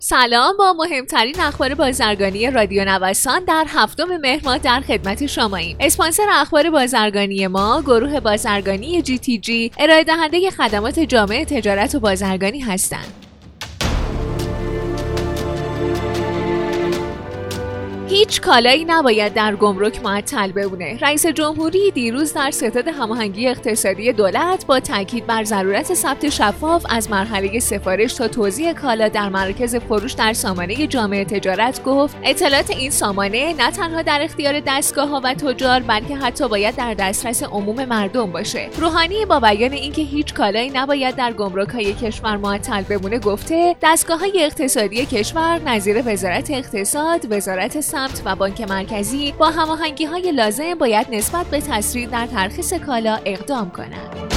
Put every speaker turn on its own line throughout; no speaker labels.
سلام با مهمترین اخبار بازرگانی رادیو نوسان در هفتم مهر ماه در خدمت شماییم. اسپانسر اخبار بازرگانی ما گروه بازرگانی جی تی جی ارائه دهنده خدمات جامعه تجارت و بازرگانی هستند. هیچ کالایی نباید در گمرک معطل بمونه. رئیس جمهوری دیروز در ستاد هماهنگی اقتصادی دولت با تاکید بر ضرورت ثبت شفاف از مرحله سفارش تا توزیع کالا در مراکز فروش در سامانه جامعه تجارت گفت اطلاعات این سامانه نه تنها در اختیار دستگاه ها و تجار بلکه حتی باید در دسترس عموم مردم باشه. روحانی با بیان اینکه هیچ کالایی نباید در گمرک های کشور معطل بمونه گفته دستگاه های اقتصادی کشور نظیر وزارت اقتصاد وزارت و بانک مرکزی با هماهنگی های لازم باید نسبت به تسریع در ترخیص کالا اقدام کنند.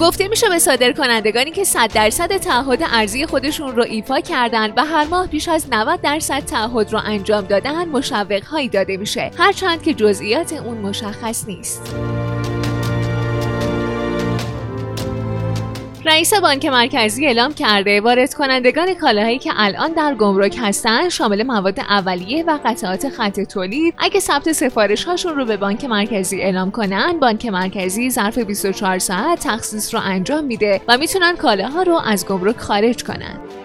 گفته میشه به صادر کنندگانی که 100 درصد تعهد ارزی خودشون رو ایفا کردن و هر ماه بیش از 90 درصد تعهد رو انجام دادن مشوق هایی داده میشه هرچند که جزئیات اون مشخص نیست. رئیس بانک مرکزی اعلام کرده وارد کنندگان کالاهایی که الان در گمرک هستند شامل مواد اولیه و قطعات خط تولید اگه ثبت سفارش هاشون رو به بانک مرکزی اعلام کنن بانک مرکزی ظرف 24 ساعت تخصیص رو انجام میده و می‌تونن کالاها رو از گمرک خارج کنند.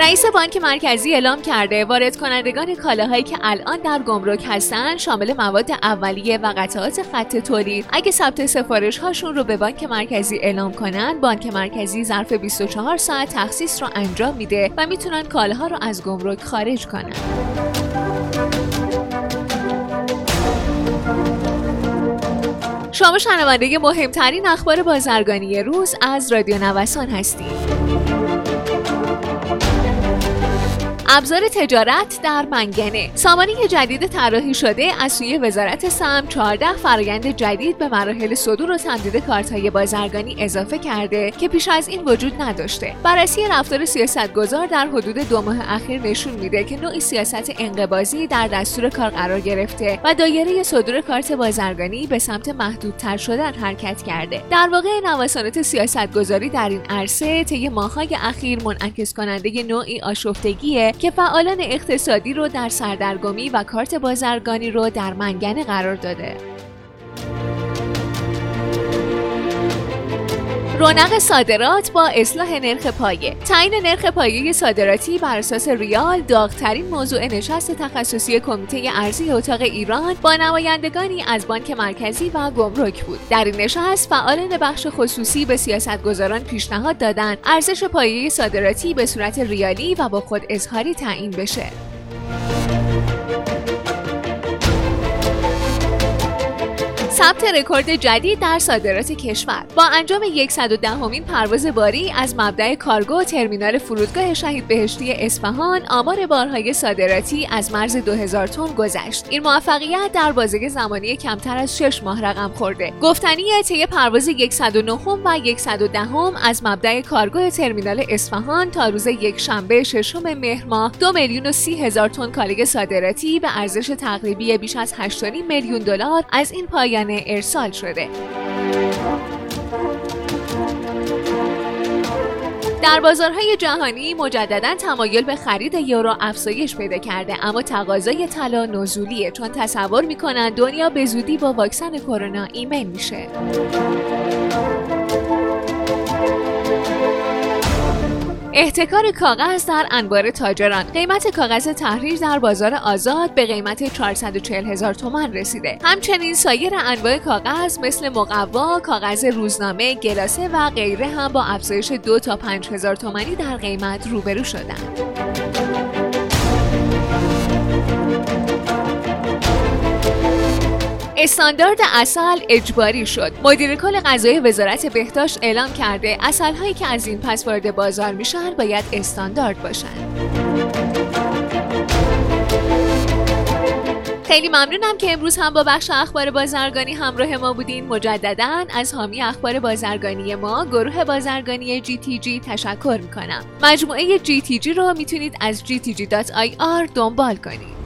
رئیس بانک مرکزی اعلام کرده وارد کنندگان کالاهایی که الان در گمرک هستند شامل مواد اولیه و قطعات خط تولید اگه ثبت سفارش هاشون رو به بانک مرکزی اعلام کنند بانک مرکزی ظرف 24 ساعت تخصیص رو انجام میده و می‌تونن کالاها رو از گمرک خارج کنند. شما شنونده مهمترین اخبار بازرگانی روز از رادیو نوسان هستید. ابزار تجارت در منگنه. سامانه جدید طراحی شده از سوی وزارت سم 14 فرایند جدید به مراحل صدور و تمدید کارت‌های بازرگانی اضافه کرده که پیش از این وجود نداشته. بررسی رفتار سیاستگزار در حدود دو ماه اخیر نشون میده که نوعی سیاست انقباضی در دستور کار قرار گرفته و دایره صدور کارت بازرگانی به سمت محدودتر شدن حرکت کرده. در واقع نوسانات سیاستگذاری در این عرصه طی ماه‌های اخیر منعکس کننده نوعی آشفتگیه که فعالان اقتصادی رو در سردرگمی و کارت بازرگانی رو در منگنه قرار داده. رونق صادرات با اصلاح نرخ پایه. تعیین نرخ پایه صادراتی بر اساس ریال داغترین موضوع نشست تخصصی کمیته ارزی اتاق ایران با نمایندگانی از بانک مرکزی و گمرک بود. در این نشست فعالان بخش خصوصی به سیاستگزاران پیشنهاد دادند ارزش پایه صادراتی به صورت ریالی و با خود اظهاری تعیین بشه. ثبت رکورد جدید در صادرات کشور. با انجام 110 اُمین پرواز باری از مبدأ کارگو ترمینال فرودگاه شهید بهشتی اصفهان آمار بارهای صادراتی از مرز 2000 تن گذشت. این موفقیت در بازه زمانی کمتر از 6 ماه رقم خورده. گفتنی طی پرواز 109 و 110 هم از مبدأ کارگو ترمینال اصفهان تا روز یک شنبه ششم مهر ماه 2 میلیون و 30 هزار تن کالا صادراتی به ارزش تقریبی بیش از 8.5 میلیون دلار از این پایانه ارسال شده. در بازارهای جهانی مجددا تمایل به خرید یورو افزایش پیدا کرده اما تقاضای طلا نزولیه چون تصور می‌کنن دنیا به زودی با واکسن کرونا ایمن میشه. احتکار کاغذ در انبار تاجران. قیمت کاغذ تحریر در بازار آزاد به قیمت 440 هزار تومان رسیده. همچنین سایر انواع کاغذ مثل مقوا کاغذ روزنامه گلاسه و غیره هم با افزایش دو تا 5 هزار تومانی در قیمت روبرو شدند. استاندارد اصل اجباری شد. مدیر کل غذای وزارت بهداشت اعلام کرده اصل هایی که از این پس وارد بازار میشن باید استاندارد باشند خیلی ممنونم که امروز هم با بخش اخبار بازرگانی همراه ما بودین. مجددا از حامی اخبار بازرگانی ما گروه بازرگانی GTG تشکر می‌کنم. مجموعه GTG رو می‌تونید از gtg.ir دنبال کنید.